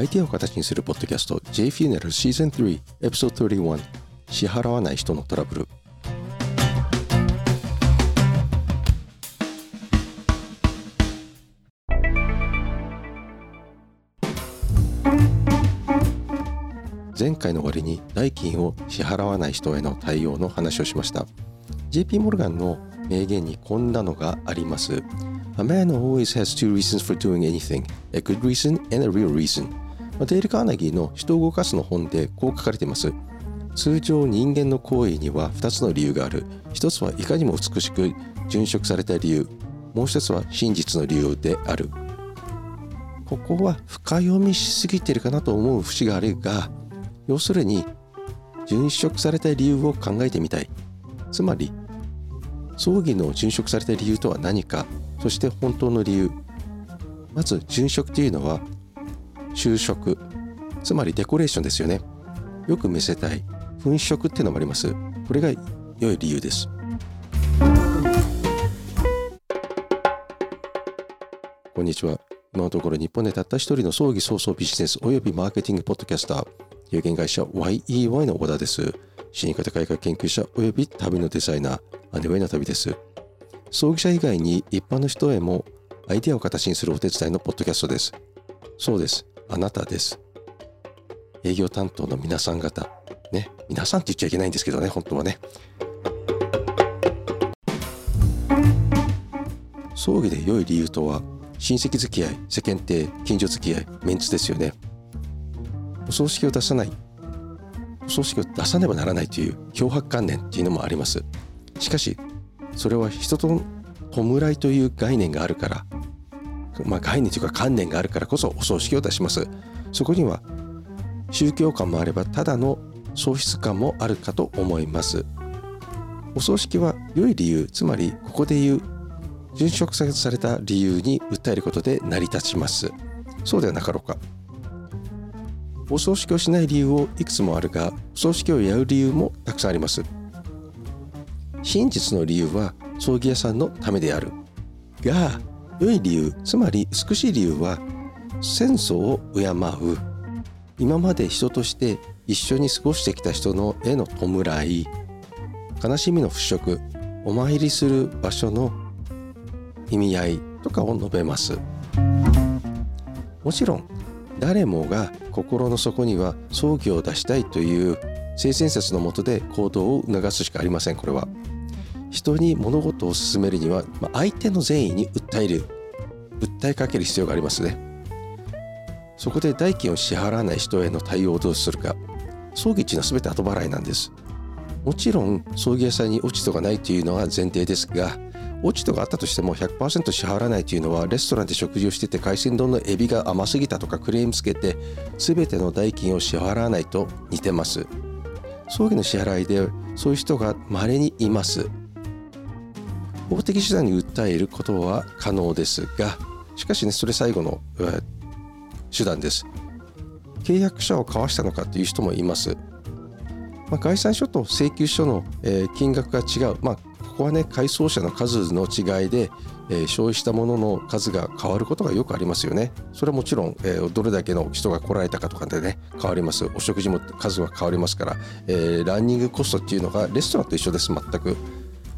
相手を形にするポッドキャスト J Funeral Season 3 Episode 31支払わない人のトラブル前回の終わりに代金を支払わない人への対応の話をしました JP モルガンの名言にこんなのがあります A man always has two reasons for doing anything a good reason and a real reason デール・カーネギーの人を動かすの本でこう書かれています。通常人間の行為には2つの理由がある。1つはいかにも美しく殉職された理由。もう1つは真実の理由である。ここは深読みしすぎてるかなと思う節があるが要するに殉職された理由を考えてみたい。つまり葬儀の殉職された理由とは何かそして本当の理由。まず殉職というのは就職つまりデコレーションですよね。よく見せたい粉飾っていうのもあります。これが良い理由です。こんにちは。今のところ日本でたった一人の葬儀早々ビジネスおよびマーケティングポッドキャスター有限会社 YEY の小田です。死に方改革研究者および旅のデザイナーアネウェイの旅です。葬儀者以外に一般の人へもアイデアを形にするお手伝いのポッドキャストです。そうです。あなたです。営業担当の皆さん方。ね。皆さんって言っちゃいけないんですけどね。本当はね。葬儀で良い理由とは親戚付き合い世間体近所付き合いメンツですよね。お葬式を出さない。お葬式を出さねばならないという脅迫観念っていうのもあります。しかしそれは人と弔いという概念があるからまあ概念というか観念があるからこそお葬式を出します。そこには宗教観もあればただの喪失感もあるかと思います。お葬式は良い理由つまりここで言う殉職された理由に訴えることで成り立ちます。そうではなかろうか。お葬式をしない理由をいくつもあるがお葬式をやる理由もたくさんあります。真実の理由は葬儀屋さんのためであるが良い理由つまり美しい理由は戦争を敬う。今まで人として一緒に過ごしてきた人の絵の弔い。悲しみの払拭。お参りする場所の意味合いとかを述べます。もちろん誰もが心の底には葬儀を出したいという性善説のもとで行動を促すしかありませんこれは。人に物事を進めるには、ま、相手の善意に訴える訴えかける必要がありますね。そこで代金を支払わない人への対応をどうするか。葬儀地のは全て後払いなんです。もちろん葬儀屋さんに落ち度がないというのは前提ですが落ち度があったとしても100%支払わないというのはレストランで食事をしてて海鮮丼のエビが甘すぎたとかクレームつけて全ての代金を支払わないと似てます。葬儀の支払いでそういう人が稀にいます。法的手段に訴えることは可能ですがしかしねそれ最後の手段です契約書を交わしたのかという人もいますまあ、概算書と請求書の、え、金額が違う、まあ、ここはね改装者の数の違いで、え、消費したものの数が変わることがよくありますよね。それはもちろん、え、どれだけの人が来られたかとかでね変わります。お食事も数が変わりますから、え、ランニングコストっていうのがレストランと一緒です全く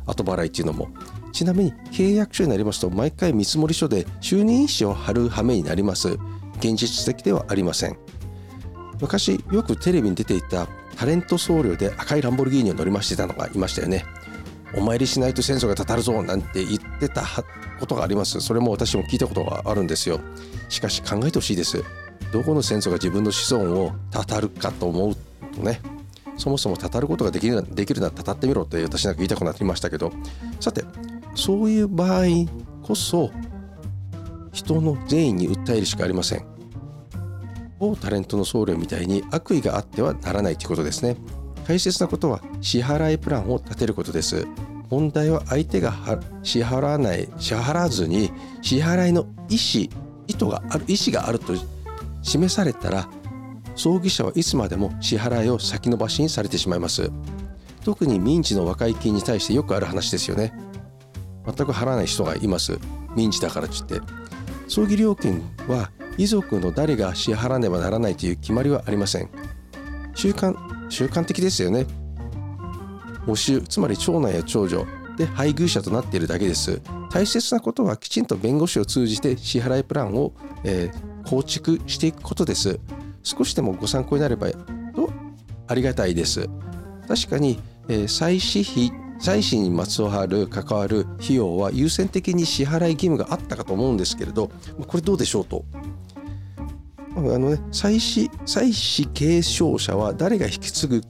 後払いっていうのも。ちなみに契約書になりますと毎回見積書で就任印紙を貼る羽目になります。現実的ではありません。昔よくテレビに出ていたタレント僧侶で赤いランボルギーニを乗りましてたのがいましたよね。お参りしないと戦争がたたるぞなんて言ってたことがあります。それも私も聞いたことがあるんですよ。しかし考えてほしいです。どこの戦争が自分の子孫をたたるかと思うとね。そもそもたたることができるできるならたたってみろって私なんか言いたくなりましたけど。さてそういう場合こそ人の善意に訴えるしかありません。某タレントの僧侶みたいに悪意があってはならないということですね。大切なことは支払いプランを立てることです。問題は相手が支払わない支払わずに支払いの意思意図がある意思があると示されたら葬儀者はいつまでも支払いを先延ばしにされてしまいます。特に民事の和解金に対してよくある話ですよね。全く払わない人がいます。民事だからといって。葬儀料金は遺族の誰が支払わねばならないという決まりはありません。習慣習慣的ですよね。募集つまり長男や長女で配偶者となっているだけです。大切なことはきちんと弁護士を通じて支払いプランを、えー、構築していくことです。少しでもご参考になればとありがたいです。確かに、えー、再使費再使にまつわる関わる費用は優先的に支払い義務があったかと思うんですけれどこれどうでしょうと。あのね再使再使継承者は誰が引き継ぐ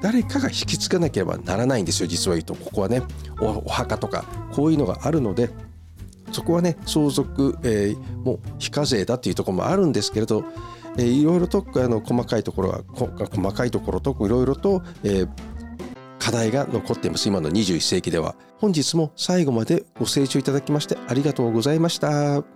誰かが引き継がなければならないんですよ実は言うと。ここはねお墓とかこういうのがあるのでそこはね相続、えー、もう非課税だっていうところもあるんですけれど、え、いろいろとあの細かいところは細かいところといろいろと、えー、課題が残っています今の21世紀では本日も最後までご清聴いただきましてありがとうございました。